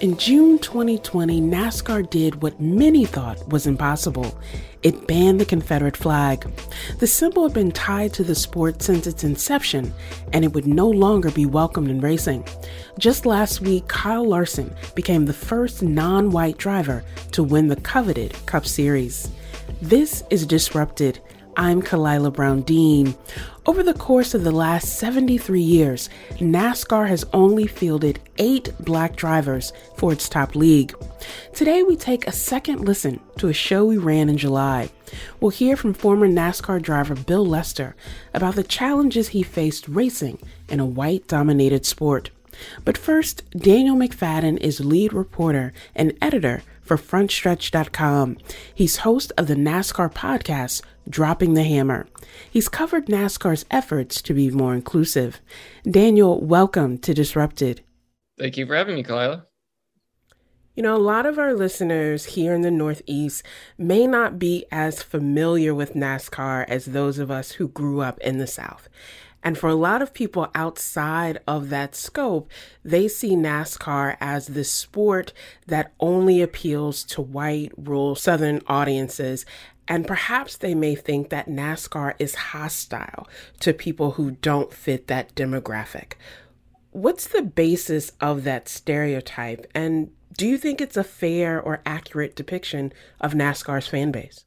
In June 2020, NASCAR did what many thought was impossible. It banned the Confederate flag. The symbol had been tied to the sport since its inception, and it would no longer be welcomed in racing. Just last week, Kyle Larson became the first non white driver to win the coveted Cup Series. This is Disrupted. I'm Khalilah Brown Dean. Over the course of the last 73 years, NASCAR has only fielded eight black drivers for its top league. Today, we take a second listen to a show we ran in July. We'll hear from former NASCAR driver Bill Lester about the challenges he faced racing in a white dominated sport. But first, Daniel McFadden is lead reporter and editor for FrontStretch.com. He's host of the NASCAR podcast, Dropping the Hammer. He's covered NASCAR's efforts to be more inclusive. Daniel, welcome to Disrupted. Thank you for having me, Khalilah. You know, a lot of our listeners here in the Northeast may not be as familiar with NASCAR as those of us who grew up in the South. And for a lot of people outside of that scope, they see NASCAR as the sport that only appeals to white, rural, Southern audiences. And perhaps they may think that NASCAR is hostile to people who don't fit that demographic. What's the basis of that stereotype? And do you think it's a fair or accurate depiction of NASCAR's fan base?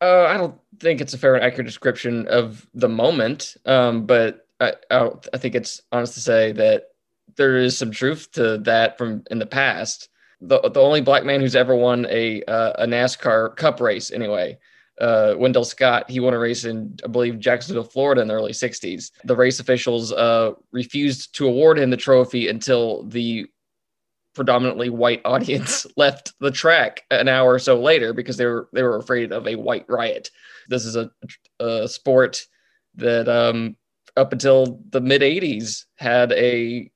Uh, I don't think it's a fair and accurate description of the moment, um, but I, I, I think it's honest to say that there is some truth to that from in the past. The, the only black man who's ever won a uh, a NASCAR Cup race, anyway, uh, Wendell Scott, he won a race in, I believe, Jacksonville, Florida in the early 60s. The race officials uh, refused to award him the trophy until the predominantly white audience left the track an hour or so later because they were they were afraid of a white riot. This is a, a sport that um, up until the mid 80s had a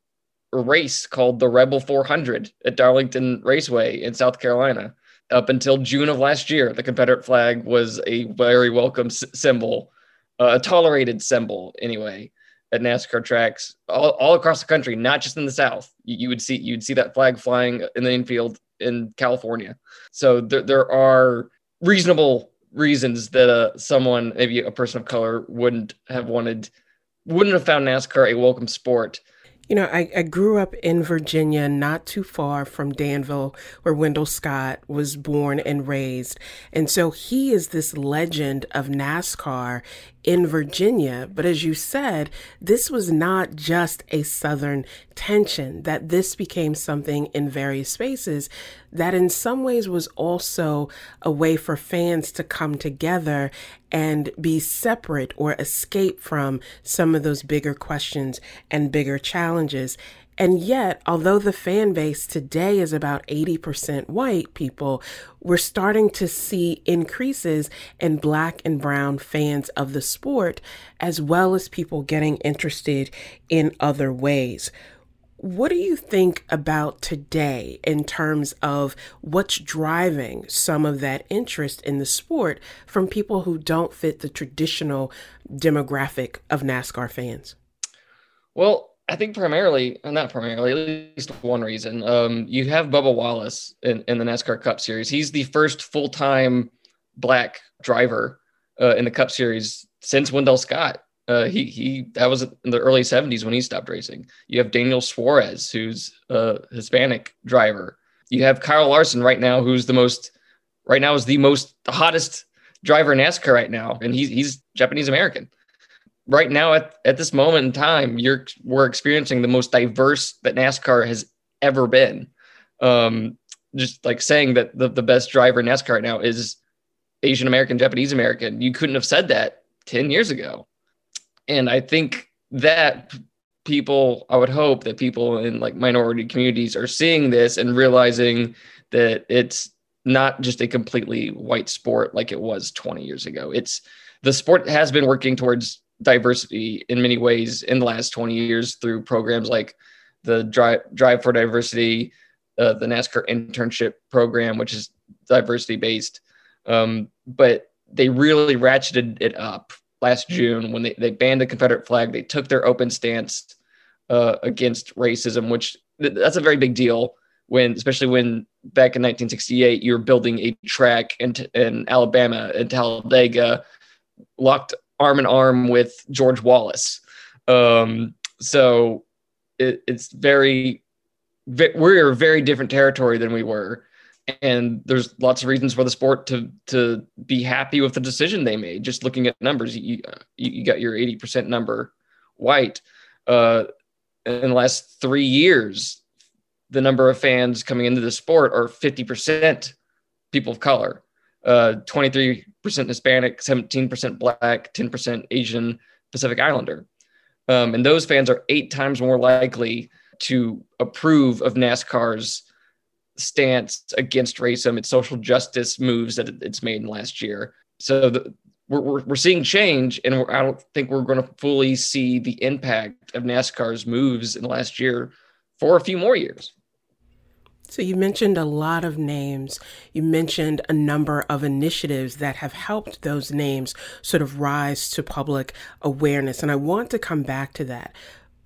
race called the Rebel 400 at Darlington Raceway in South Carolina. Up until June of last year, the Confederate flag was a very welcome symbol, uh, a tolerated symbol anyway at NASCAR tracks all, all across the country, not just in the South. You, you would see you'd see that flag flying in the infield in California. So there, there are reasonable reasons that uh, someone, maybe a person of color, wouldn't have wanted, wouldn't have found NASCAR a welcome sport. You know, I, I grew up in Virginia, not too far from Danville, where Wendell Scott was born and raised. And so he is this legend of NASCAR in Virginia. But as you said, this was not just a Southern tension, that this became something in various spaces that in some ways was also a way for fans to come together and be separate or escape from some of those bigger questions and bigger challenges. And yet, although the fan base today is about 80% white people, we're starting to see increases in black and brown fans of the sport, as well as people getting interested in other ways. What do you think about today in terms of what's driving some of that interest in the sport from people who don't fit the traditional demographic of NASCAR fans? Well, I think primarily, uh, not primarily, at least one reason. Um, you have Bubba Wallace in, in the NASCAR Cup Series. He's the first full time black driver uh, in the Cup Series since Wendell Scott. Uh, he he that was in the early 70s when he stopped racing. You have Daniel Suarez, who's a Hispanic driver. You have Kyle Larson right now, who's the most right now is the most the hottest driver in NASCAR right now, and he's he's Japanese American. Right now, at, at this moment in time, you're we're experiencing the most diverse that NASCAR has ever been. Um, just like saying that the, the best driver in NASCAR right now is Asian American, Japanese American. You couldn't have said that 10 years ago. And I think that people, I would hope that people in like minority communities are seeing this and realizing that it's not just a completely white sport like it was 20 years ago. It's the sport has been working towards diversity in many ways in the last 20 years through programs like the Drive, Drive for Diversity, uh, the NASCAR internship program, which is diversity based. Um, but they really ratcheted it up last June when they, they banned the Confederate flag. They took their open stance uh, against racism, which th- that's a very big deal when, especially when back in 1968, you were building a track in, in Alabama in Talladega, locked arm in arm with George Wallace. Um, so it, it's very, we're a very different territory than we were. And there's lots of reasons for the sport to to be happy with the decision they made. Just looking at numbers, you you got your 80% number white. Uh, in the last three years, the number of fans coming into the sport are 50% people of color, uh, 23% Hispanic, 17% Black, 10% Asian, Pacific Islander. Um, and those fans are eight times more likely to approve of NASCAR's stance against racism and social justice moves that it's made in last year. So the, we're, we're, we're seeing change, and I don't think we're going to fully see the impact of NASCAR's moves in the last year for a few more years. So, you mentioned a lot of names. You mentioned a number of initiatives that have helped those names sort of rise to public awareness. And I want to come back to that.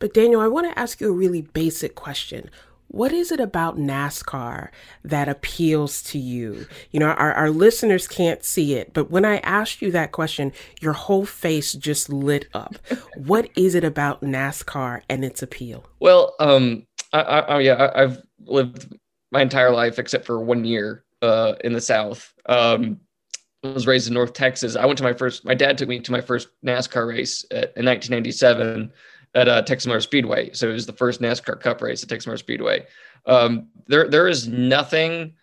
But, Daniel, I want to ask you a really basic question. What is it about NASCAR that appeals to you? You know, our, our listeners can't see it, but when I asked you that question, your whole face just lit up. what is it about NASCAR and its appeal? Well, um, I, I, yeah, I, I've lived my entire life except for one year uh, in the South. Um, I was raised in North Texas. I went to my first. My dad took me to my first NASCAR race at, in 1997 at uh, Texas Motor Speedway. So it was the first NASCAR Cup race at Texas Motor Speedway. Um, there, there is nothing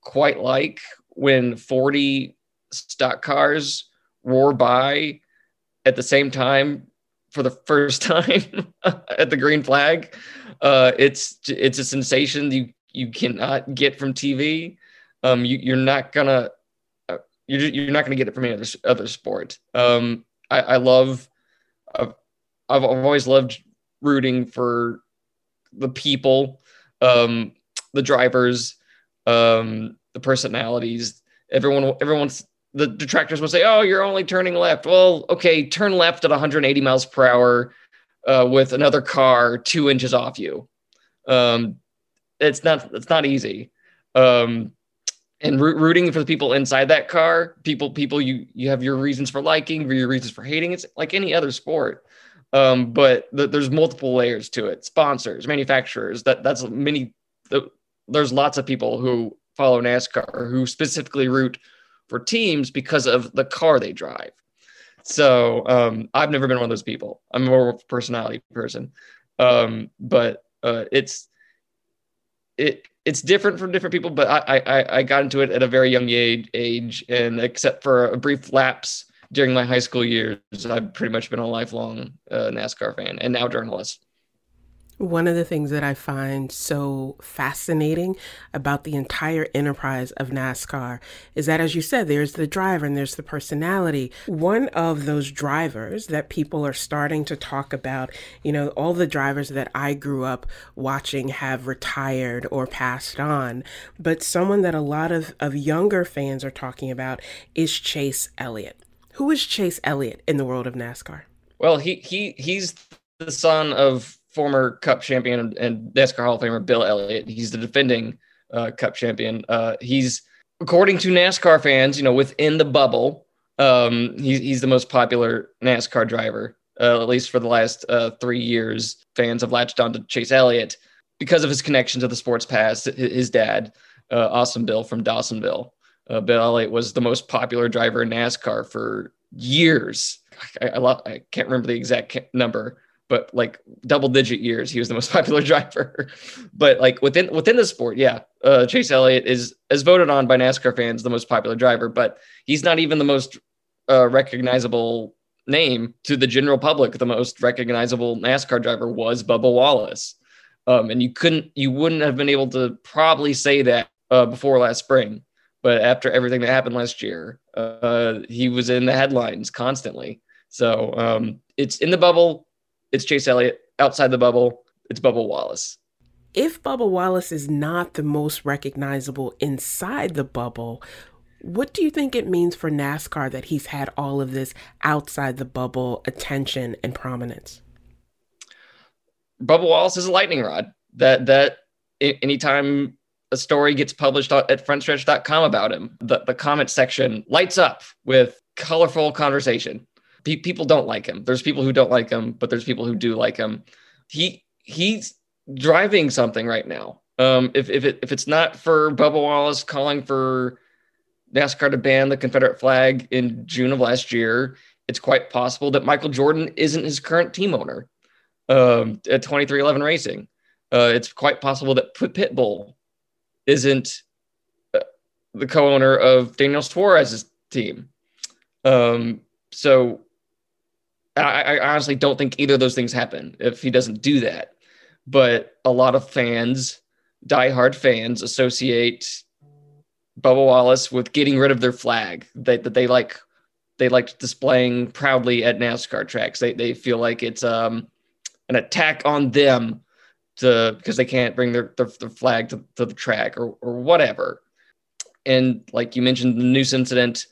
quite like when 40 stock cars roar by at the same time for the first time at the green flag. Uh, it's it's a sensation you you cannot get from TV. Um, you, are not gonna uh, you're, you're not gonna get it from any other other sport. Um, I, I love I've, I've I've always loved rooting for the people, um, the drivers, um, the personalities. Everyone everyone's the detractors will say, "Oh, you're only turning left." Well, okay, turn left at 180 miles per hour uh, with another car two inches off you. Um, it's not it's not easy. Um, and rooting for the people inside that car, people people you you have your reasons for liking, your reasons for hating. It's like any other sport. Um, but the, there's multiple layers to it. Sponsors, manufacturers. That that's many. The, there's lots of people who follow NASCAR who specifically root for teams because of the car they drive. So um, I've never been one of those people. I'm more of a personality person. Um, but uh, it's it it's different from different people, but I, I I got into it at a very young age, age, and except for a brief lapse during my high school years, I've pretty much been a lifelong uh, NASCAR fan and now journalist. One of the things that I find so fascinating about the entire enterprise of NASCAR is that, as you said, there's the driver and there's the personality. One of those drivers that people are starting to talk about, you know, all the drivers that I grew up watching have retired or passed on, but someone that a lot of, of younger fans are talking about is Chase Elliott. Who is Chase Elliott in the world of NASCAR? Well, he he he's the son of former Cup champion and NASCAR Hall of Famer Bill Elliott. He's the defending uh, Cup champion. Uh, he's, according to NASCAR fans, you know, within the bubble, um, he's, he's the most popular NASCAR driver, uh, at least for the last uh, three years. Fans have latched on to Chase Elliott because of his connection to the sports past. His dad, uh, Awesome Bill from Dawsonville. Uh, Bill Elliott was the most popular driver in NASCAR for years. I, I, I can't remember the exact number, but like double digit years, he was the most popular driver. but like within within the sport, yeah, uh, Chase Elliott is is voted on by NASCAR fans the most popular driver, but he's not even the most uh, recognizable name to the general public. The most recognizable NASCAR driver was Bubba Wallace, um, and you couldn't, you wouldn't have been able to probably say that uh, before last spring. But after everything that happened last year, uh, he was in the headlines constantly. So um, it's in the bubble. It's Chase Elliott outside the bubble. It's Bubba Wallace. If Bubba Wallace is not the most recognizable inside the bubble, what do you think it means for NASCAR that he's had all of this outside the bubble attention and prominence? Bubba Wallace is a lightning rod. That that anytime a story gets published at frontstretch.com about him, the, the comment section lights up with colorful conversation. Pe- people don't like him. There's people who don't like him, but there's people who do like him. He he's driving something right now. Um, if if it if it's not for Bubba Wallace calling for NASCAR to ban the Confederate flag in June of last year, it's quite possible that Michael Jordan isn't his current team owner um, at 23XI Racing. Uh, it's quite possible that Pitbull isn't uh, the co-owner of Daniel Suarez's team. Um, so I, I, honestly don't think either of those things happen if he doesn't do that. But a lot of fans, diehard fans, associate Bubba Wallace with getting rid of their flag that, that they like they like displaying proudly at NASCAR tracks. They they feel like it's um an attack on them to because they can't bring their, their, their flag to, to the track or or whatever. And like you mentioned, the noose incident,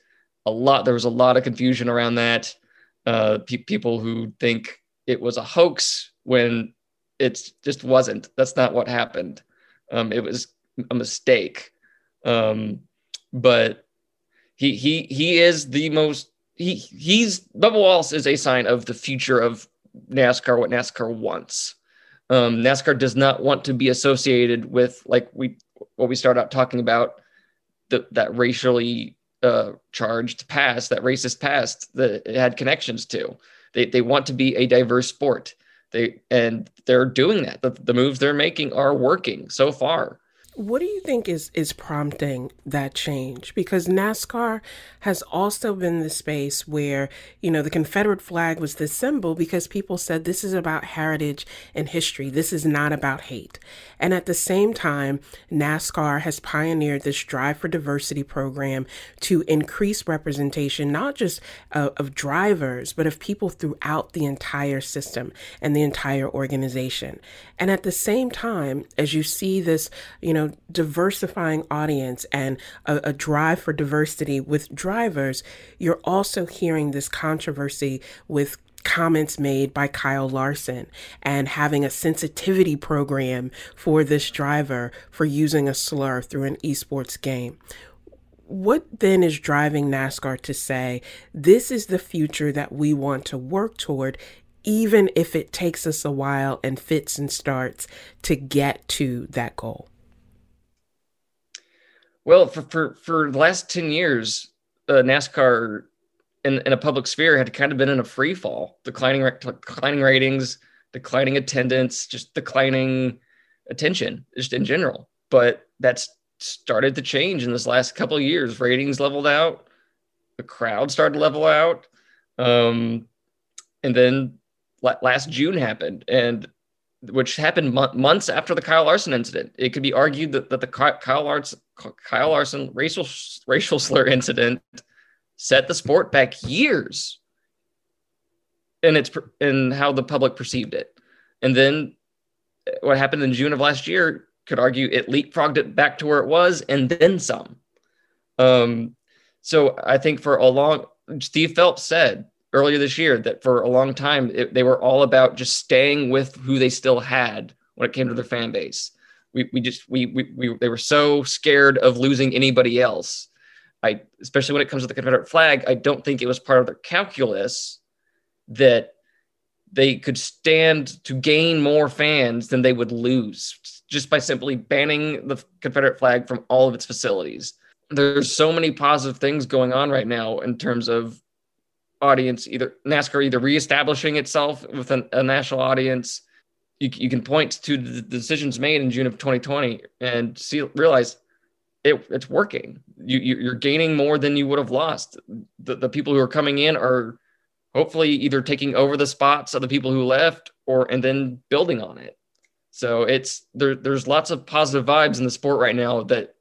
a lot there was a lot of confusion around that. Uh, pe- people who think it was a hoax when it just wasn't. That's not what happened. Um, it was a mistake. Um, but he he he is the most he he's Bubba Wallace is a sign of the future of NASCAR, what NASCAR wants. Um, NASCAR does not want to be associated with like we what we started out talking about the, that racially uh, charged past, that racist past that it had connections to. They they want to be a diverse sport. They and they're doing that. The, the moves they're making are working so far. What do you think is is prompting that change? Because NASCAR has also been the space where, you know, the Confederate flag was the symbol because people said this is about heritage and history. This is not about hate. And at the same time, NASCAR has pioneered this Drive for Diversity program to increase representation not just of drivers, but of people throughout the entire system and the entire organization. And at the same time, as you see this, you know, diversifying audience and a, a drive for diversity with drivers, you're also hearing this controversy with comments made by Kyle Larson and having a sensitivity program for this driver for using a slur through an esports game. What then is driving NASCAR to say this is the future that we want to work toward, even if it takes us a while and fits and starts to get to that goal? Well, for for for the last ten years, uh, NASCAR in, in a public sphere had kind of been in a free fall, declining declining ratings, declining attendance, just declining attention, just in general. But that's started to change in this last couple of years. Ratings leveled out, the crowd started to level out, um, and then last June happened, and which happened months after the Kyle Larson incident. It could be argued that, that the Kyle Larson, Kyle Larson racial racial slur incident set the sport back years in its in how the public perceived it. And then what happened in June of last year could argue it leapfrogged it back to where it was and then some. Um, so I think for a long, Steve Phelps said earlier this year that for a long time it, they were all about just staying with who they still had when it came to their fan base. We, we just we, we, we they were so scared of losing anybody else. I especially when it comes to the Confederate flag, I don't think it was part of their calculus that they could stand to gain more fans than they would lose just by simply banning the Confederate flag from all of its facilities. There's so many positive things going on right now in terms of audience, either NASCAR either reestablishing itself with an, a national audience. You, you can point to the decisions made in June of 2020 and see realize it, it's working. You, you are gaining more than you would have lost. The, the people who are coming in are hopefully either taking over the spots of the people who left or and then building on it. So it's there. There's lots of positive vibes in the sport right now that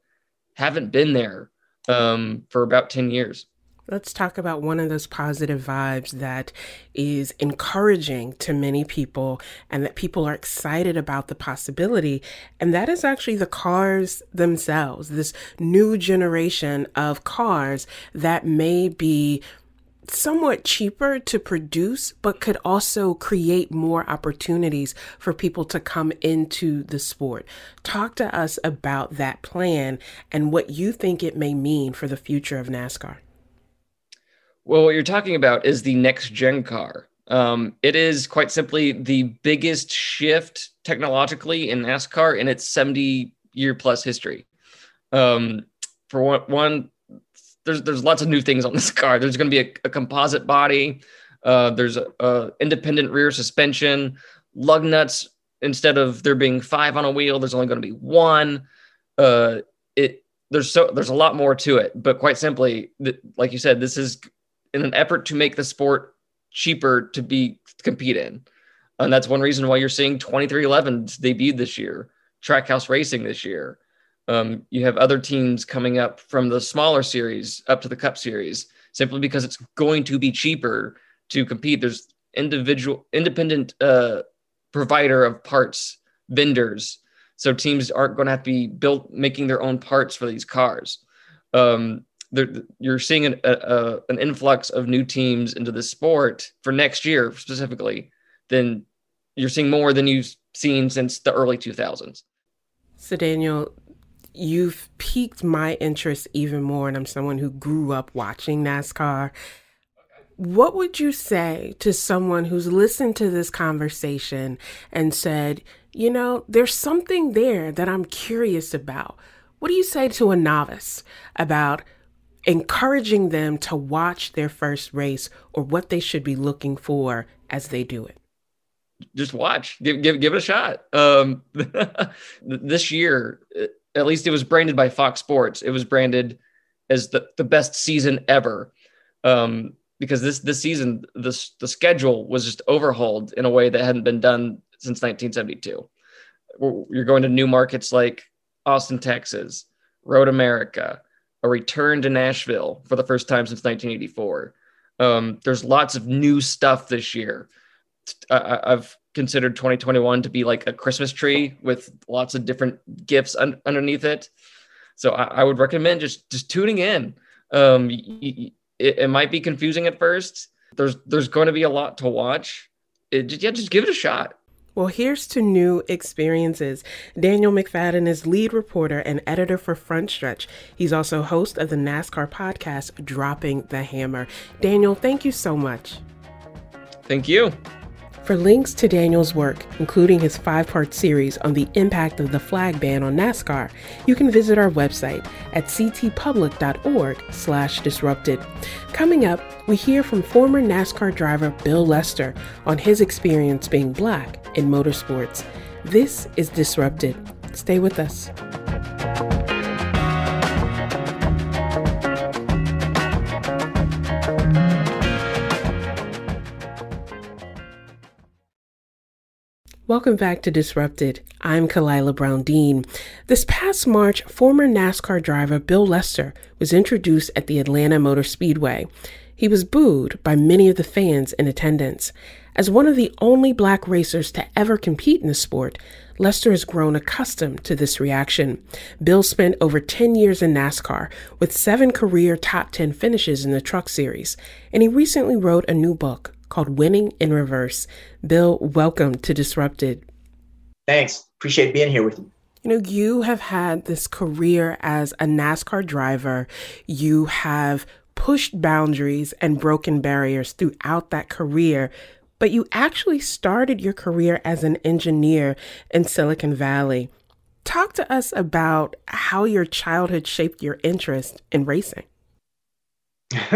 haven't been there um, for about 10 years. Let's talk about one of those positive vibes that is encouraging to many people and that people are excited about the possibility. And that is actually the cars themselves, this new generation of cars that may be somewhat cheaper to produce, but could also create more opportunities for people to come into the sport. Talk to us about that plan and what you think it may mean for the future of NASCAR. Well, what you're talking about is the next gen car. Um, it is quite simply the biggest shift technologically in NASCAR in its 70 year plus history. Um, for one, one, there's there's lots of new things on this car. There's going to be a, a, composite body. Uh, there's a, independent rear suspension. Lug nuts instead of there being five on a wheel, there's only going to be one. Uh, it there's so there's a lot more to it, but quite simply, th- like you said, this is in an effort to make the sport cheaper to be compete in. And that's one reason why you're seeing 23XI's debuted this year, Trackhouse Racing this year. Um, you have other teams coming up from the smaller series up to the Cup Series simply because it's going to be cheaper to compete. There's individual, independent uh, provider of parts vendors, so teams aren't going to have to be built making their own parts for these cars. Um, you're seeing an, a, an influx of new teams into the sport for next year specifically, then you're seeing more than you've seen since the early 2000s. So, Daniel, you've piqued my interest even more, and I'm someone who grew up watching NASCAR. What would you say to someone who's listened to this conversation and said, you know, there's something there that I'm curious about? What do you say to a novice about encouraging them to watch their first race or what they should be looking for as they do it? Just watch, give give give it a shot. Um, this year, at least it was branded by Fox Sports. It was branded as the, the best season ever. Um, because this this season the the schedule was just overhauled in a way that hadn't been done since 1972. You're going to new markets like Austin, Texas, Road America, a return to Nashville for the first time since 1984. Um, there's lots of new stuff this year. I, have considered 2021 to be like a Christmas tree with lots of different gifts un- underneath it. So I, I, would recommend just just tuning in. Um, it, it, might be confusing at first. There's there's going to be a lot to watch. It, yeah, just give it a shot. Well, here's to new experiences. Daniel McFadden is lead reporter and editor for Frontstretch. He's also host of the NASCAR podcast, Dropping the Hammer. Daniel, thank you so much. Thank you. For links to Daniel's work, including his five part series on the impact of the flag ban on NASCAR, you can visit our website at ctpublic.org slash disrupted. Coming up, we hear from former NASCAR driver Bill Lester on his experience being black in motorsports. This is Disrupted. Stay with us. Welcome back to Disrupted. I'm Khalilah Brown-Dean. This past March, former NASCAR driver Bill Lester was introduced at the Atlanta Motor Speedway. He was booed by many of the fans in attendance. As one of the only black racers to ever compete in the sport, Lester has grown accustomed to this reaction. Bill spent over 10 years in NASCAR with seven career top 10 finishes in the Truck Series, and he recently wrote a new book called Winning in Reverse. Bill, welcome to Disrupted. Thanks. Appreciate being here with you. You know, you have had this career as a NASCAR driver. You have pushed boundaries and broken barriers throughout that career, but you actually started your career as an engineer in Silicon Valley. Talk to us about how your childhood shaped your interest in racing.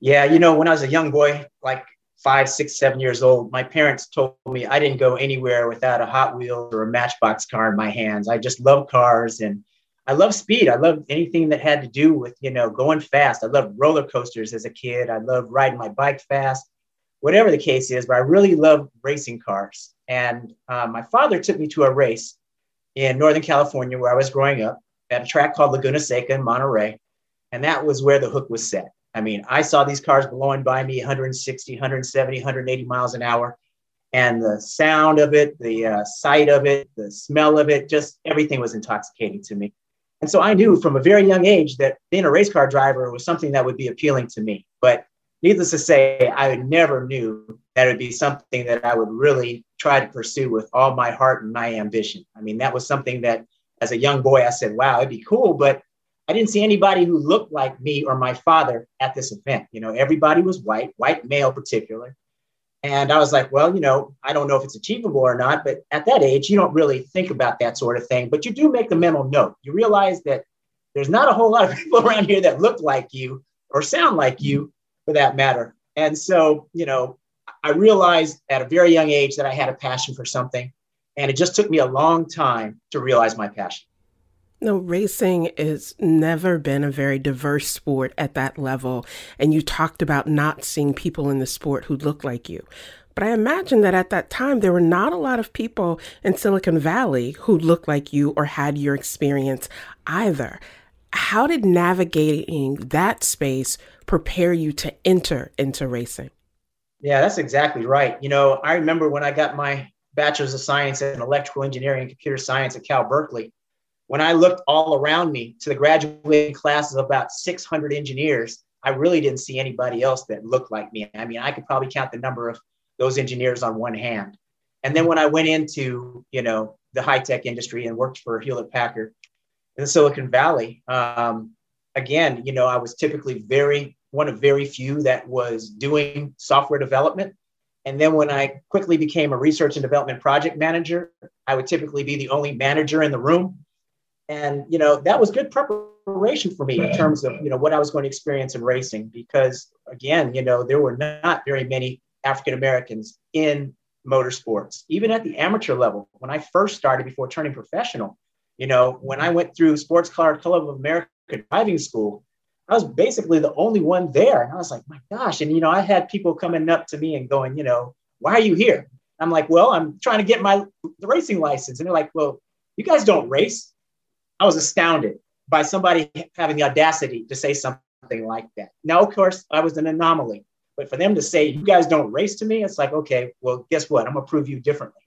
yeah, you know, when I was a young boy, like five, six, seven years old, my parents told me I didn't go anywhere without a Hot Wheels or a Matchbox car in my hands. I just love cars and I love speed. I love anything that had to do with, you know, going fast. I loved roller coasters as a kid. I loved riding my bike fast, whatever the case is, but I really love racing cars. And uh, my father took me to a race in Northern California where I was growing up at a track called Laguna Seca in Monterey. And that was where the hook was set. I mean, I saw these cars blowing by me 160, 170, 180 miles an hour. And the sound of it, the uh, sight of it, the smell of it, just everything was intoxicating to me. And so I knew from a very young age that being a race car driver was something that would be appealing to me. But needless to say, I never knew that it would be something that I would really try to pursue with all my heart and my ambition. I mean, that was something that as a young boy, I said, wow, it'd be cool. But I didn't see anybody who looked like me or my father at this event. You know, everybody was white, white male particular. And I was like, well, you know, I don't know if it's achievable or not, but at that age, you don't really think about that sort of thing. But you do make the mental note. You realize that there's not a whole lot of people around here that look like you or sound like you for that matter. And so, you know, I realized at a very young age that I had a passion for something. And it just took me a long time to realize my passion. No, racing has never been a very diverse sport at that level. And you talked about not seeing people in the sport who look like you. But I imagine that at that time, there were not a lot of people in Silicon Valley who looked like you or had your experience either. How did navigating that space prepare you to enter into racing? Yeah, that's exactly right. You know, I remember when I got my bachelor's of science in electrical engineering and computer science at Cal Berkeley, when I looked all around me to the graduating classes of about 600 engineers, I really didn't see anybody else that looked like me. I mean, I could probably count the number of those engineers on one hand. And then when I went into, you know, the high tech industry and worked for Hewlett Packard in Silicon Valley, um, again, you know, I was typically very one of very few that was doing software development. And then when I quickly became a research and development project manager, I would typically be the only manager in the room. And you know, that was good preparation for me in terms of, you know, what I was going to experience in racing because again, you know, there were not very many African Americans in motorsports, even at the amateur level. When I first started before turning professional, you know, when I went through Sports Car Club of America driving school, I was basically the only one there. And I was like, my gosh. And, you know, I had people coming up to me and going, you know, why are you here? I'm like, well, I'm trying to get my racing license. And they're like, well, you guys don't race. I was astounded by somebody having the audacity to say something like that. Now, of course, I was an anomaly. But for them to say, you guys don't race to me, it's like, okay, well, guess what? I'm going to prove you differently.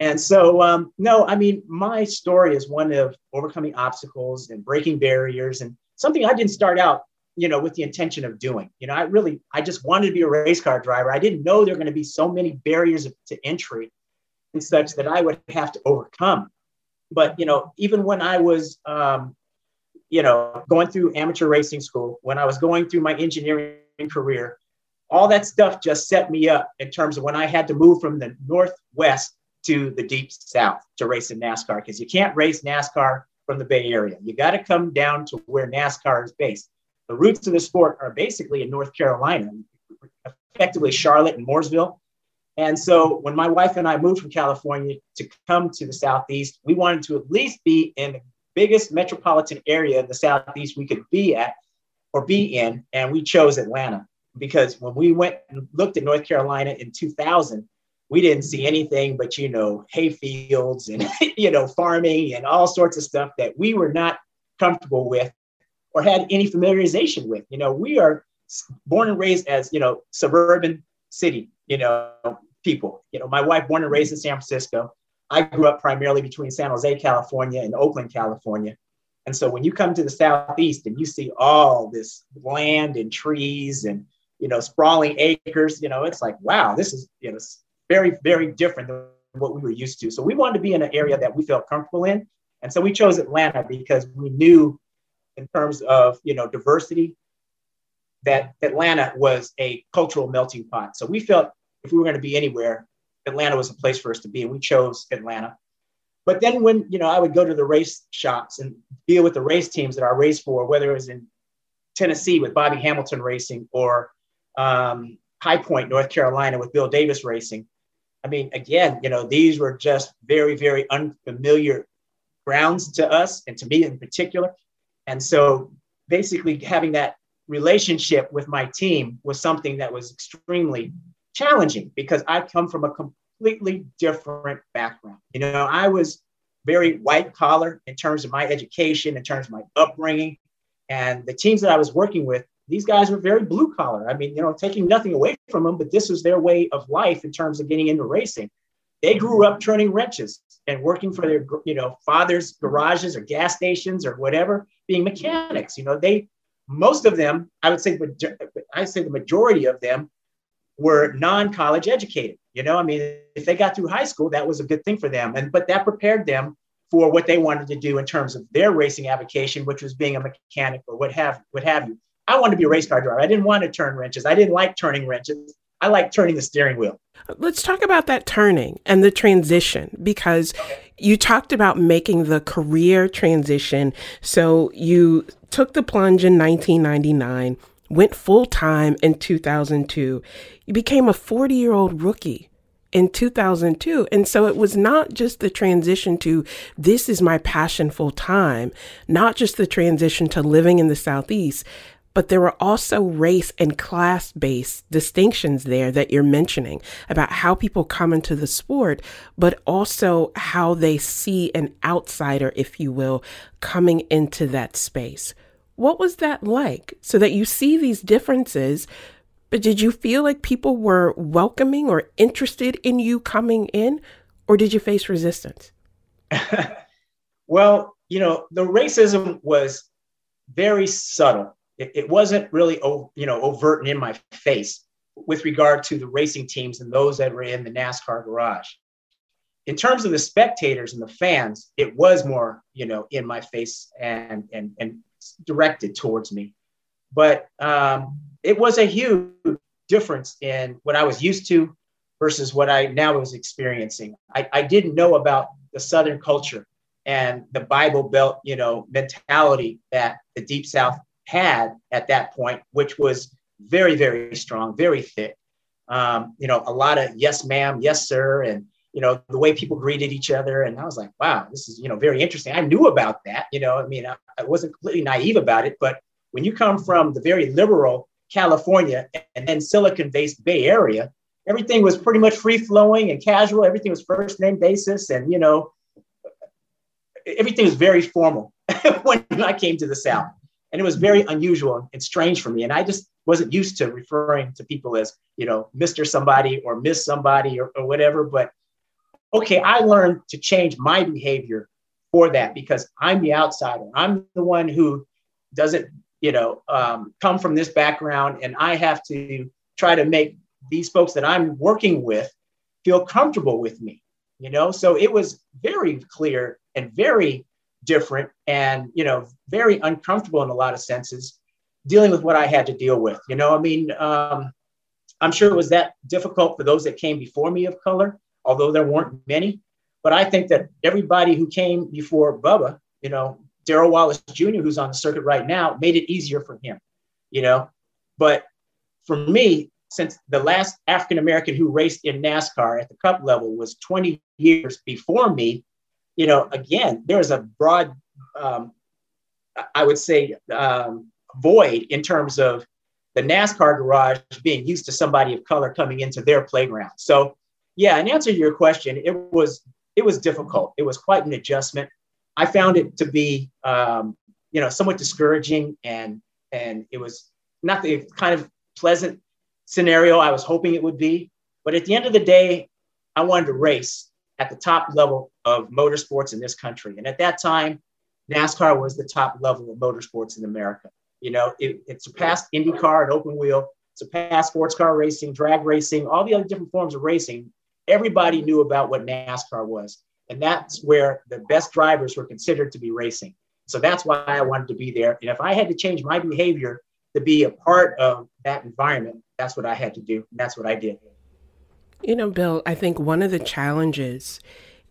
And so, um, no, I mean, my story is one of overcoming obstacles and breaking barriers and something I didn't start out, you know, with the intention of doing. You know, I really, I just wanted to be a race car driver. I didn't know there were going to be so many barriers to entry and such that I would have to overcome. But, you know, even when I was, um, you know, going through amateur racing school, when I was going through my engineering career, all that stuff just set me up in terms of when I had to move from the Northwest to the deep South to race in NASCAR because you can't race NASCAR from the Bay Area. You got to come down to where NASCAR is based. The roots of the sport are basically in North Carolina, effectively Charlotte and Mooresville. And so when my wife and I moved from California to come to the Southeast, we wanted to at least be in the biggest metropolitan area in the Southeast we could be at or be in. And we chose Atlanta because when we went and looked at North Carolina in 2000, we didn't see anything but you know hay fields and you know farming and all sorts of stuff that we were not comfortable with or had any familiarization with. You know we are born and raised as you know suburban city you know people. You know my wife born and raised in san francisco. I grew up primarily between san jose california and oakland california. And so when you come to the southeast and you see all this land and trees and you know sprawling acres you know it's like wow this is you know very, very different than what we were used to. So we wanted to be in an area that we felt comfortable in. And so we chose Atlanta because we knew in terms of, you know, diversity, that Atlanta was a cultural melting pot. So we felt if we were going to be anywhere, Atlanta was a place for us to be. And we chose Atlanta. But then when, you know, I would go to the race shops and deal with the race teams that I raced for, whether it was in Tennessee with Bobby Hamilton Racing or um, High Point, North Carolina with Bill Davis Racing, I mean, again, you know, these were just very, very unfamiliar grounds to us and to me in particular. And so basically having that relationship with my team was something that was extremely challenging because I come from a completely different background. You know, I was very white collar in terms of my education, in terms of my upbringing. And the teams that I was working with, these guys were very blue collar. I mean, you know, taking nothing away from them, but this was their way of life in terms of getting into racing. They grew up turning wrenches and working for their, you know, father's garages or gas stations or whatever, being mechanics. You know, they, most of them, I would say, I say the majority of them were non-college educated. You know, I mean, if they got through high school, that was a good thing for them. And but that prepared them for what they wanted to do in terms of their racing avocation, which was being a mechanic or what have what have you. I wanted to be a race car driver. I didn't want to turn wrenches. I didn't like turning wrenches. I like turning the steering wheel. Let's talk about that turning and the transition because you talked about making the career transition. So you took the plunge in 1999, went full time in 2002. You became a 40 year old rookie in 2002. And so it was not just the transition to this is my passion full time, not just the transition to living in the Southeast, but there were also race and class based distinctions there that you're mentioning about how people come into the sport, but also how they see an outsider, if you will, coming into that space. What was that like? So that you see these differences, but did you feel like people were welcoming or interested in you coming in, or did you face resistance? well, you know, the racism was very subtle it, it wasn't really, you know, overt and in my face with regard to the racing teams and those that were in the NASCAR garage. In terms of the spectators and the fans, it was more, you know, in my face and and and directed towards me. But um, it was a huge difference in what I was used to versus what I now was experiencing. I, I didn't know about the Southern culture and the Bible Belt, you know, mentality that the Deep South had at that point, which was very, very strong, very thick. Um, you know, a lot of yes, ma'am, yes, sir, and you know the way people greeted each other. And I was like, wow, this is you know very interesting. I knew about that. You know, I mean, I, I wasn't completely naive about it, but when you come from the very liberal California and then Silicon-based Bay Area, everything was pretty much free flowing and casual. Everything was first name basis, and you know, everything was very formal when I came to the South. And it was very unusual and strange for me. And I just wasn't used to referring to people as, you know, Mr. somebody or Miss somebody or, or whatever. But okay, I learned to change my behavior for that because I'm the outsider. I'm the one who doesn't, you know, um, come from this background. And I have to try to make these folks that I'm working with feel comfortable with me, you know? So it was very clear and very different and you know very uncomfortable in a lot of senses dealing with what i had to deal with you know? I mean um, i'm sure it was that difficult for those that came before me of color although there weren't many but i think that everybody who came before bubba you know darrell wallace jr who's on the circuit right now made it easier for him you know? But for me since the last african american who raced in nascar at the cup level was 20 years before me you know, again, there's a broad, um, I would say, um, void in terms of the NASCAR garage being used to somebody of color coming into their playground. So, yeah, in answer to your question, it was it was difficult. It was quite an adjustment. I found it to be, um, you know, somewhat discouraging, and and it was not the kind of pleasant scenario I was hoping it would be. But at the end of the day, I wanted to race, at the top level of motorsports in this country. And at that time, NASCAR was the top level of motorsports in America. You know, it, it surpassed IndyCar and open wheel, surpassed sports car racing, drag racing, all the other different forms of racing. Everybody knew about what NASCAR was. And that's where the best drivers were considered to be racing. So that's why I wanted to be there. And if I had to change my behavior to be a part of that environment, that's what I had to do. And that's what I did. You know, Bill, I think one of the challenges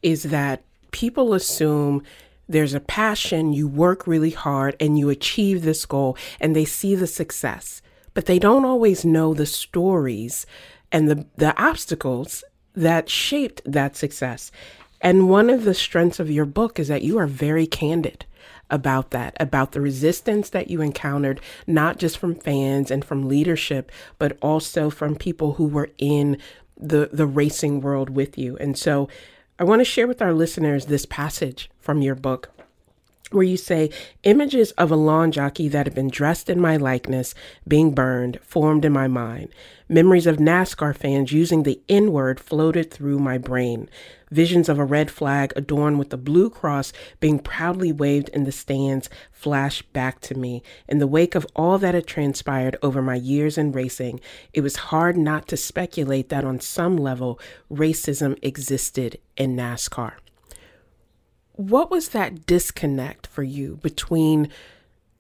is that people assume there's a passion, you work really hard, and you achieve this goal, and they see the success, but they don't always know the stories and the, the obstacles that shaped that success. And one of the strengths of your book is that you are very candid about that, about the resistance that you encountered, not just from fans and from leadership, but also from people who were in the the racing world with you. And so I want to share with our listeners this passage from your book. Where you say images of a lawn jockey that had been dressed in my likeness being burned formed in my mind. Memories of NASCAR fans using the N word floated through my brain. Visions of a red flag adorned with the blue cross being proudly waved in the stands flashed back to me. In the wake of all that had transpired over my years in racing, it was hard not to speculate that on some level, racism existed in NASCAR. What was that disconnect for you between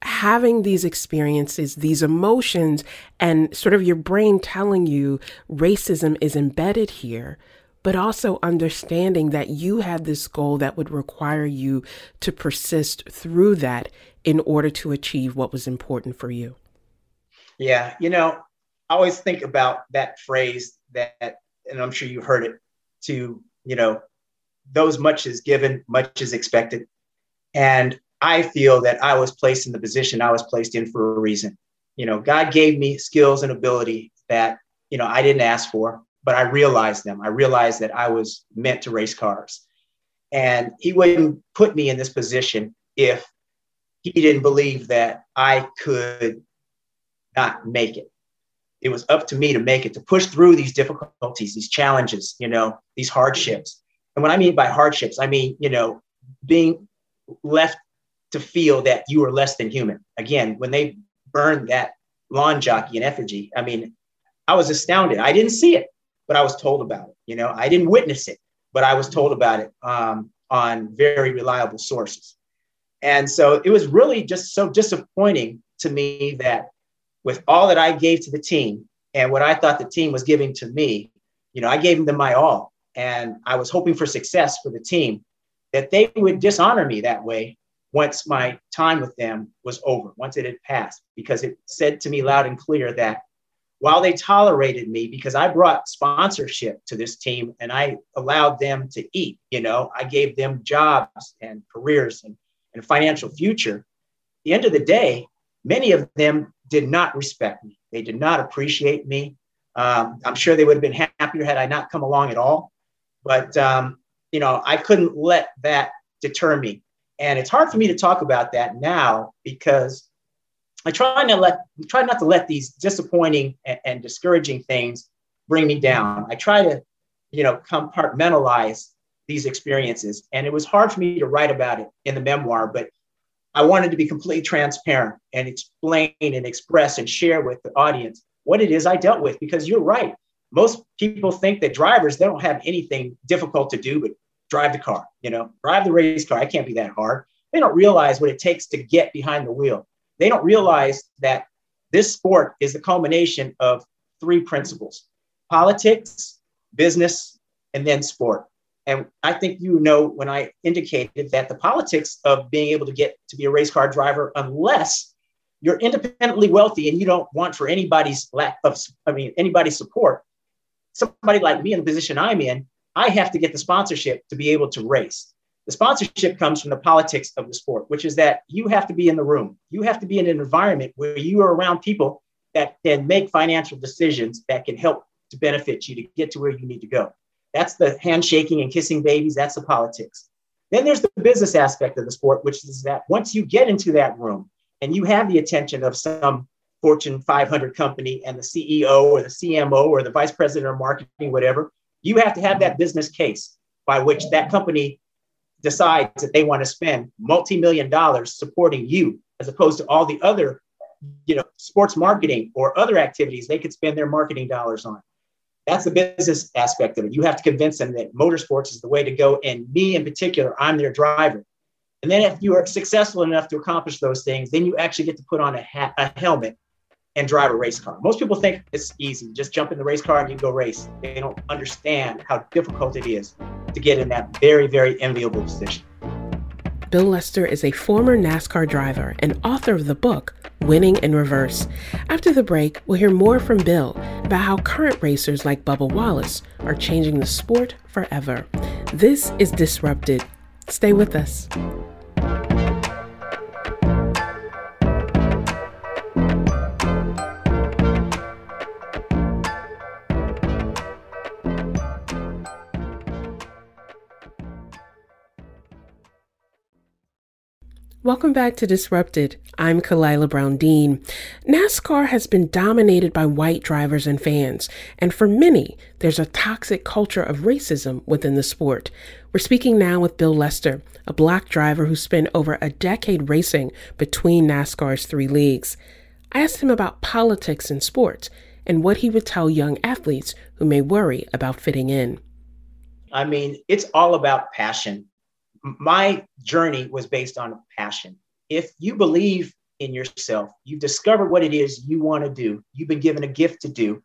having these experiences, these emotions, and sort of your brain telling you racism is embedded here, but also understanding that you had this goal that would require you to persist through that in order to achieve what was important for you? Yeah, you know, I always think about that phrase that, and I'm sure you've heard it, to, you know, those much is given, much is expected. And I feel that I was placed in the position I was placed in for a reason. You know, God gave me skills and ability that, you know, I didn't ask for, but I realized them. I realized that I was meant to race cars. And he wouldn't put me in this position if he didn't believe that I could not make it. It was up to me to make it, to push through these difficulties, these challenges, you know, these hardships. And what I mean by hardships, I mean, you know, being left to feel that you are less than human. Again, when they burned that lawn jockey in effigy, I mean, I was astounded. I didn't see it, but I was told about it. You know, I didn't witness it, but I was told about it um, on very reliable sources. And so it was really just so disappointing to me that with all that I gave to the team and what I thought the team was giving to me, you know, I gave them my all and I was hoping for success for the team, that they would dishonor me that way once my time with them was over, once it had passed, because it said to me loud and clear that while they tolerated me because I brought sponsorship to this team and I allowed them to eat, you know, I gave them jobs and careers and, and financial future. At the end of the day, many of them did not respect me. They did not appreciate me. Um, I'm sure they would have been happier had I not come along at all. But um, you know, I couldn't let that deter me, and it's hard for me to talk about that now because I try not let try not to let these disappointing and, and discouraging things bring me down. I try to, you know, compartmentalize these experiences, and it was hard for me to write about it in the memoir, but I wanted to be completely transparent and explain and express and share with the audience what it is I dealt with because you're right most people think that drivers they don't have anything difficult to do but drive the car you know? Drive the race car i can't be that hard. They don't realize what it takes to get behind the wheel. They don't realize that this sport is the culmination of three principles politics business and then sport. And i think you know when i indicated that the politics of being able to get to be a race car driver unless you're independently wealthy and you don't want for anybody's lack of i mean anybody's support somebody like me in the position I'm in, I have to get the sponsorship to be able to race. The sponsorship comes from the politics of the sport, which is that you have to be in the room. You have to be in an environment where you are around people that can make financial decisions that can help to benefit you to get to where you need to go. That's the handshaking and kissing babies. That's the politics. Then there's the business aspect of the sport, which is that once you get into that room and you have the attention of some Fortune 500 company and the CEO or the CMO or the vice president of marketing, whatever, you have to have that business case by which that company decides that they want to spend multi-million dollars supporting you as opposed to all the other you know sports marketing or other activities they could spend their marketing dollars on. That's the business aspect of it. You have to convince them that motorsports is the way to go and me in particular i'm their driver. And then if you are successful enough to accomplish those things then you actually get to put on a, hat, a helmet and drive a race car. Most people think it's easy. Just jump in the race car and you go race. They don't understand how difficult it is to get in that very, very enviable position. Bill Lester is a former NASCAR driver and author of the book Winning in Reverse. After the break, we'll hear more from Bill about how current racers like Bubba Wallace are changing the sport forever. This is Disrupted. Stay with us. Welcome back to Disrupted. I'm Khalilah Brown Dean. NASCAR has been dominated by white drivers and fans, and for many, there's a toxic culture of racism within the sport. We're speaking now with Bill Lester, a black driver who spent over a decade racing between NASCAR's three leagues. I asked him about politics in sports and what he would tell young athletes who may worry about fitting in. I mean, it's all about passion my journey was based on passion. If you believe in yourself, you've discovered what it is you want to do, you've been given a gift to do,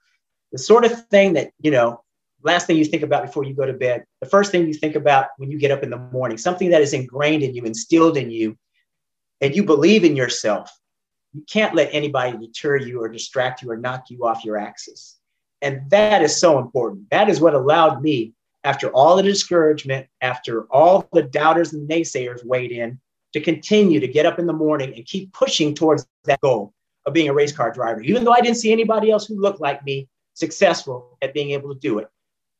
the sort of thing that, you know, last thing you think about before you go to bed, the first thing you think about when you get up in the morning, something that is ingrained in you, instilled in you, and you believe in yourself, you can't let anybody deter you or distract you or knock you off your axis. And that is so important. That is what allowed me after all the discouragement, after all the doubters and naysayers weighed in, to continue to get up in the morning and keep pushing towards that goal of being a race car driver. Even though I didn't see anybody else who looked like me successful at being able to do it,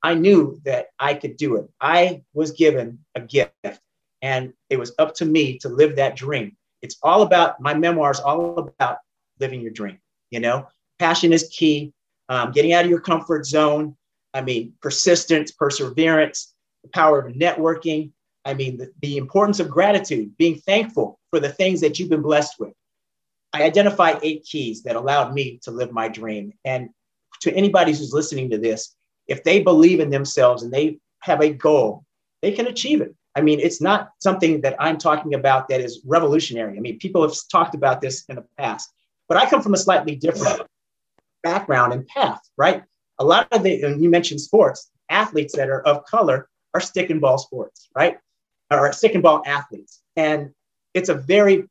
I knew that I could do it. I was given a gift, and it was up to me to live that dream. It's all about my memoirs, all about living your dream. You know, passion is key. Um, getting out of your comfort zone, I mean, persistence, perseverance, the power of networking. I mean, the, the importance of gratitude, being thankful for the things that you've been blessed with. I identify eight keys that allowed me to live my dream. And to anybody who's listening to this, if they believe in themselves and they have a goal, they can achieve it. I mean, it's not something that I'm talking about that is revolutionary. I mean, people have talked about this in the past, but I come from a slightly different background and path, right? A lot of the, and you mentioned sports, athletes that are of color are stick and ball sports, right? Or stick and ball athletes. And it's a very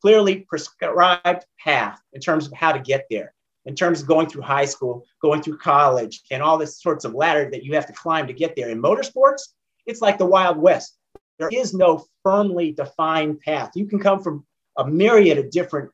clearly prescribed path in terms of how to get there, in terms of going through high school, going through college, and all this sorts of ladder that you have to climb to get there. In motorsports, it's like the Wild West. There is no firmly defined path. You can come from a myriad of different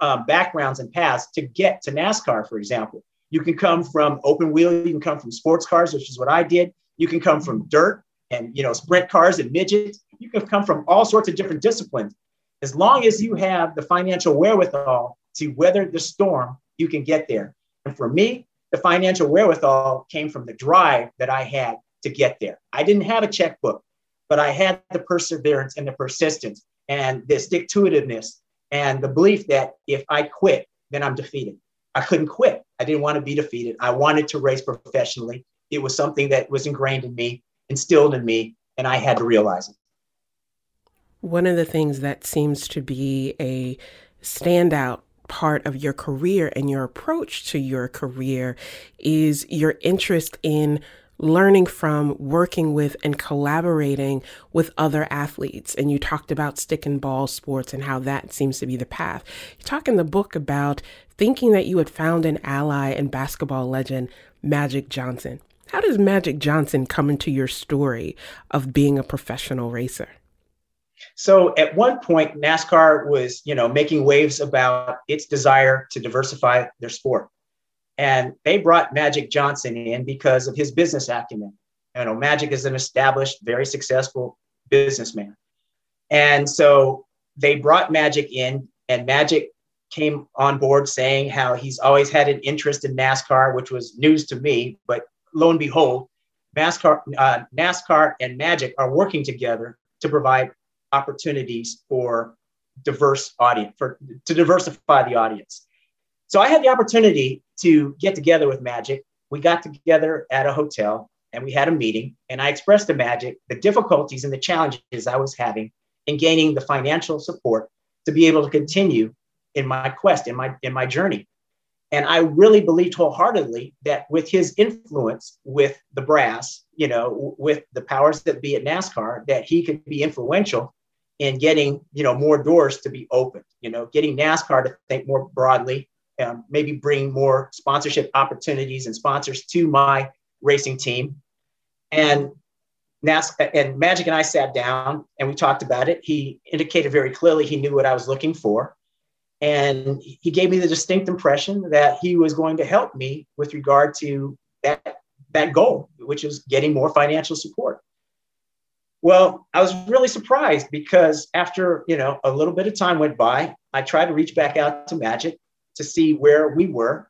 um, backgrounds and paths to get to NASCAR, for example. You can come from open wheel, you can come from sports cars, which is what I did. You can come from dirt and you know sprint cars and midgets. You can come from all sorts of different disciplines. As long as you have the financial wherewithal to weather the storm, you can get there. And for me, the financial wherewithal came from the drive that I had to get there. I didn't have a checkbook, but I had the perseverance and the persistence and the stick to itiveness and the belief that if I quit, then I'm defeated. I couldn't quit. I didn't want to be defeated. I wanted to race professionally. It was something that was ingrained in me, instilled in me, and I had to realize it. One of the things that seems to be a standout part of your career and your approach to your career is your interest in learning from, working with, and collaborating with other athletes. And you talked about stick and ball sports and how that seems to be the path. You talk in the book about thinking that you had found an ally and basketball legend, Magic Johnson. How does Magic Johnson come into your story of being a professional racer? So at one point, NASCAR was, you know, making waves about its desire to diversify their sport. And they brought Magic Johnson in because of his business acumen. You know, Magic is an established, very successful businessman. And so they brought Magic in, and Magic came on board saying how he's always had an interest in NASCAR, which was news to me. But lo and behold, NASCAR, uh, NASCAR and Magic are working together to provide opportunities for diverse audience, for to diversify the audience. So I had the opportunity to get together with Magic. We got together at a hotel and we had a meeting, and I expressed to Magic the difficulties and the challenges I was having in gaining the financial support to be able to continue in my quest, in my in my journey. And I really believed wholeheartedly that with his influence with the brass, you know, with the powers that be at NASCAR, that he could be influential in getting, you know, more doors to be opened, you know, getting NASCAR to think more broadly, um, maybe bring more sponsorship opportunities and sponsors to my racing team. And NAS and Magic and I sat down and we talked about it. He indicated very clearly he knew what I was looking for. And he gave me the distinct impression that he was going to help me with regard to that, that goal, which is getting more financial support. Well, I was really surprised because after, you know, a little bit of time went by, I tried to reach back out to Magic to see where we were.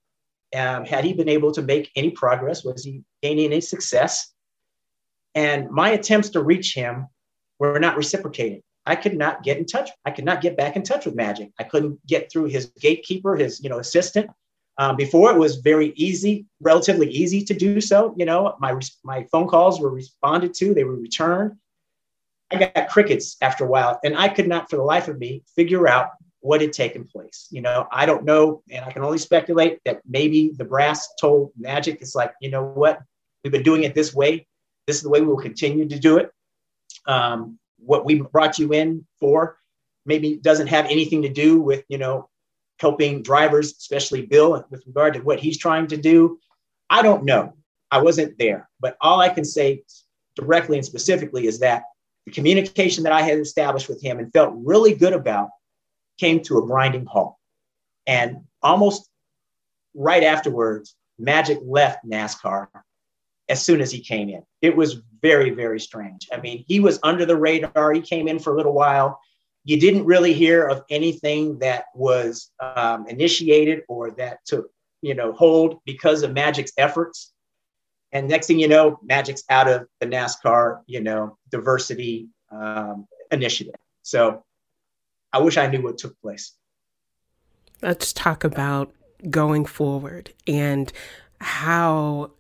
Um, had he been able to make any progress? Was he gaining any success? And my attempts to reach him were not reciprocated. I could not get in touch. I could not get back in touch with Magic. I couldn't get through his gatekeeper, his you know assistant. Um, before it was very easy, relatively easy to do so. You know, my my phone calls were responded to, they were returned. I got crickets after a while, and I could not, for the life of me, figure out what had taken place. You know, I don't know, and I can only speculate that maybe the brass told Magic, it's like, you know what, we've been doing it this way. This is the way we will continue to do it. Um, what we brought you in for maybe doesn't have anything to do with, you know, helping drivers, especially Bill, with regard to what he's trying to do. I don't know. I wasn't there. But all I can say directly and specifically is that the communication that I had established with him and felt really good about came to a grinding halt. And almost right afterwards, Magic left NASCAR as soon as he came in. It was very, very strange. I mean, he was under the radar. He came in for a little while. You didn't really hear of anything that was um, initiated or that took, you know, hold because of Magic's efforts. And next thing you know, Magic's out of the NASCAR, you know, diversity um, initiative. So I wish I knew what took place. Let's talk about going forward and how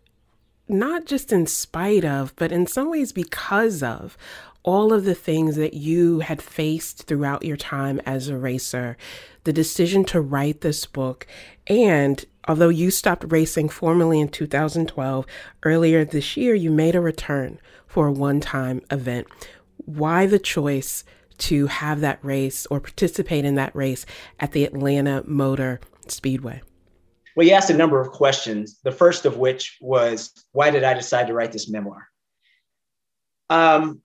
not just in spite of, but in some ways because of all of the things that you had faced throughout your time as a racer, the decision to write this book, and although you stopped racing formally in 2012, earlier this year you made a return for a one time event. Why the choice to have that race or participate in that race at the Atlanta Motor Speedway? Well, you asked a number of questions. The first of which was, why did I decide to write this memoir? Um,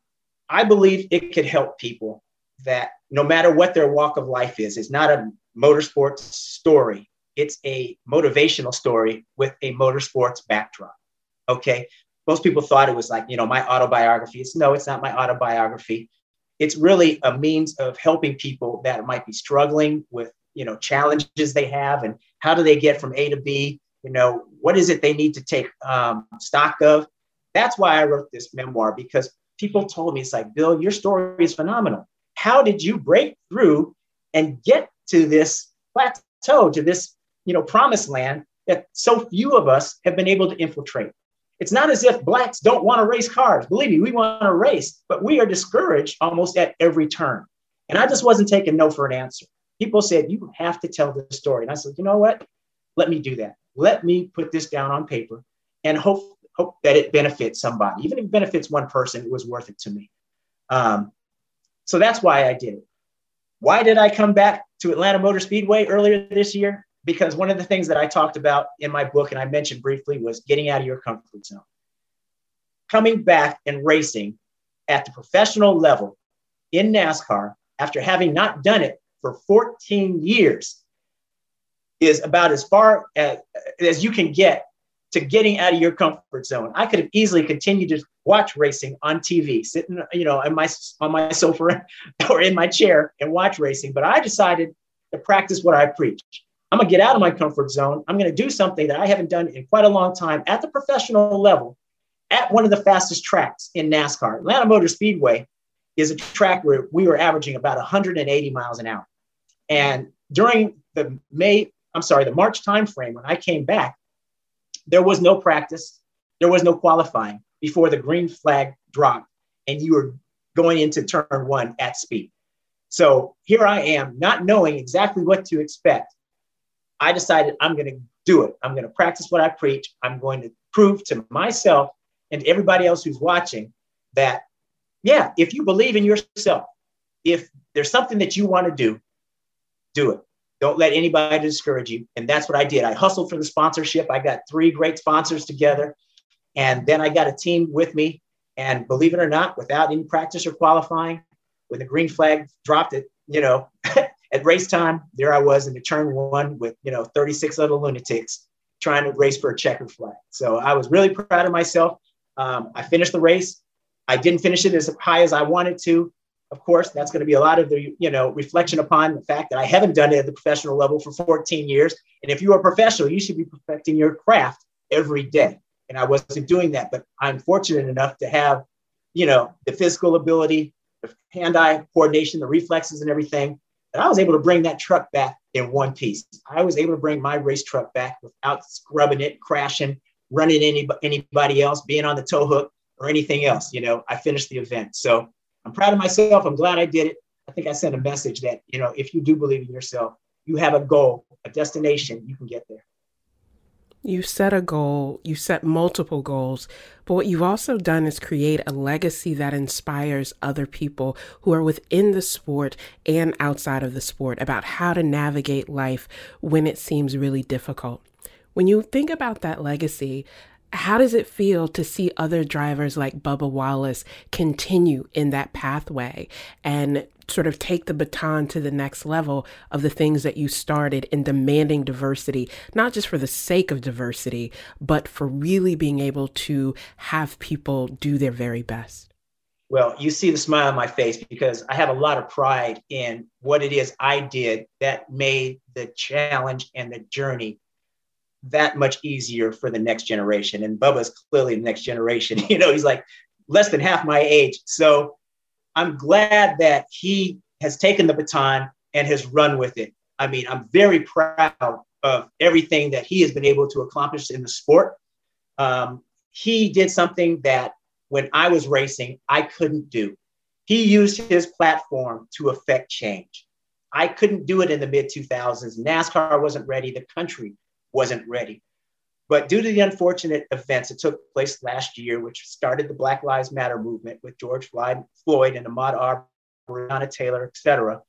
I believe it could help people that no matter what their walk of life is, it's not a motorsports story. It's a motivational story with a motorsports backdrop. Okay. Most people thought it was like, you know, my autobiography. It's no, it's not my autobiography. It's really a means of helping people that might be struggling with, you know, challenges they have and how do they get from A to B? You know, what is it they need to take um, stock of? That's why I wrote this memoir because people told me, it's like, Bill, your story is phenomenal. How did you break through and get to this plateau, to this, you know, promised land that so few of us have been able to infiltrate? It's not as if blacks don't want to race cars. Believe me, we want to race, but we are discouraged almost at every turn. And I just wasn't taking no for an answer people said, You have to tell the story. And I said, You know what? Let me do that. Let me put this down on paper and hope, hope that it benefits somebody. Even if it benefits one person, it was worth it to me. Um, so that's why I did it. Why did I come back to Atlanta Motor Speedway earlier this year? Because one of the things that I talked about in my book and I mentioned briefly was getting out of your comfort zone. Coming back and racing at the professional level in NASCAR after having not done it for 14 years is about as far as, as you can get to getting out of your comfort zone. I could have easily continued to watch racing on TV, sitting, you know, on my on my sofa or in my chair and watch racing. But I decided to practice what I preach. I'm gonna get out of my comfort zone. I'm gonna do something that I haven't done in quite a long time at the professional level, at one of the fastest tracks in NASCAR. Atlanta Motor Speedway is a track where we were averaging about 180 miles an hour. And during the May, I'm sorry, the March timeframe when I came back, there was no practice, there was no qualifying before the green flag dropped, and you were going into turn one at speed. So here I am, not knowing exactly what to expect. I decided I'm going to do it. I'm going to practice what I preach. I'm going to prove to myself and everybody else who's watching that, yeah, if you believe in yourself, if there's something that you want to do, do it. Don't let anybody discourage you. And that's what I did. I hustled for the sponsorship. I got three great sponsors together. And then I got a team with me. And believe it or not, without any practice or qualifying, when the green flag dropped it, you know, at race time, there I was in the turn one with, you know, 36 other lunatics trying to race for a checkered flag. So I was really proud of myself. Um, I finished the race. I didn't finish it as high as I wanted to. Of course, that's going to be a lot of the, you know, reflection upon the fact that I haven't done it at the professional level for 14 years. And if you are a professional, you should be perfecting your craft every day. And I wasn't doing that, but I'm fortunate enough to have, you know, the physical ability, the hand-eye coordination, the reflexes and everything. And I was able to bring that truck back in one piece. I was able to bring my race truck back without scrubbing it, crashing, running any, anybody else, being on the tow hook or anything else. You know, I finished the event. So I'm proud of myself. I'm glad I did it. I think I sent a message that, you know, if you do believe in yourself, you have a goal, a destination, you can get there. You set a goal, you set multiple goals, but what you've also done is create a legacy that inspires other people who are within the sport and outside of the sport about how to navigate life when it seems really difficult. When you think about that legacy, how does it feel to see other drivers like Bubba Wallace continue in that pathway and sort of take the baton to the next level of the things that you started in demanding diversity, not just for the sake of diversity, but for really being able to have people do their very best? Well, you see the smile on my face because I have a lot of pride in what it is I did that made the challenge and the journey that much easier for the next generation. And Bubba's clearly the next generation. You know, he's like less than half my age. So I'm glad that he has taken the baton and has run with it. I mean, I'm very proud of everything that he has been able to accomplish in the sport. Um, he did something that when I was racing, I couldn't do. He used his platform to affect change. I couldn't do it in the mid 2000s. NASCAR wasn't ready. The country wasn't ready. But due to the unfortunate events that took place last year, which started the Black Lives Matter movement with George Floyd and Ahmaud Arbery, Breonna Taylor, et cetera,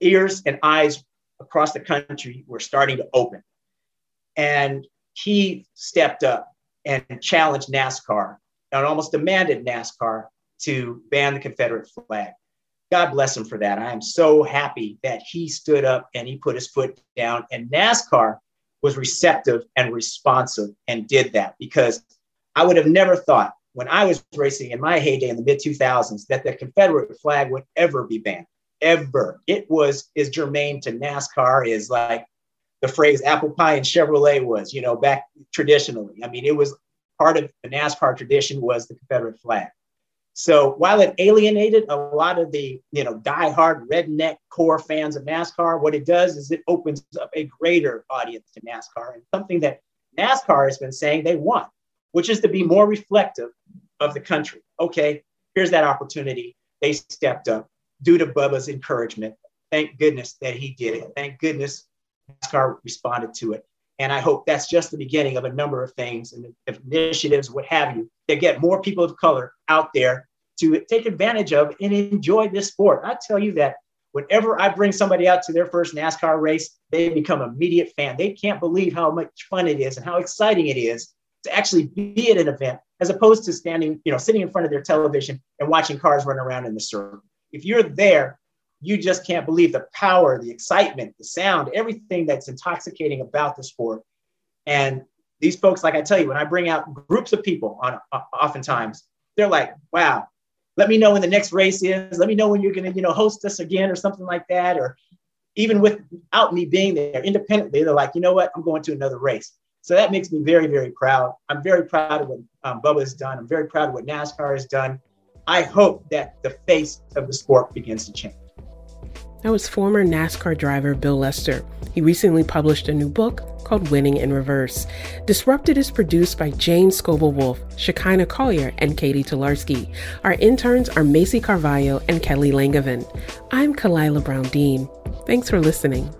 ears and eyes across the country were starting to open. And he stepped up and challenged NASCAR and almost demanded NASCAR to ban the Confederate flag. God bless him for that. I am so happy that he stood up and he put his foot down, and NASCAR was receptive and responsive and did that because I would have never thought when I was racing in my heyday in the mid 2000s that the Confederate flag would ever be banned. Ever. It was as germane to NASCAR as like the phrase apple pie and Chevrolet was, you know, back traditionally. I mean, it was part of the NASCAR tradition was the Confederate flag. So while it alienated a lot of the, you know, diehard redneck core fans of NASCAR, what it does is it opens up a greater audience to NASCAR and something that NASCAR has been saying they want, which is to be more reflective of the country. Okay, here's that opportunity. They stepped up due to Bubba's encouragement. Thank goodness that he did it. Thank goodness NASCAR responded to it. And I hope that's just the beginning of a number of things and initiatives, what have you, that get more people of color out there to take advantage of and enjoy this sport. I tell you that whenever I bring somebody out to their first NASCAR race, they become an immediate fan. They can't believe how much fun it is and how exciting it is to actually be at an event as opposed to standing, you know, sitting in front of their television and watching cars run around in the circle. If you're there, you just can't believe the power, the excitement, the sound, everything that's intoxicating about the sport. And these folks, like I tell you, when I bring out groups of people on oftentimes, they're like, wow, let me know when the next race is. Let me know when you're going to, you know, host us again or something like that. Or even without me being there independently, they're like, you know what, I'm going to another race. So that makes me very, very proud. I'm very proud of what um, Bubba has done. I'm very proud of what NASCAR has done. I hope that the face of the sport begins to change. That was former NASCAR driver Bill Lester. He recently published a new book called Winning in Reverse. Disrupted is produced by Jane Scoble Wolf, Zshekinah Collier, and Katie Tolarski. Our interns are Macy Carvalho and Kelly Langevin. I'm Khalilah Brown Dean. Thanks for listening.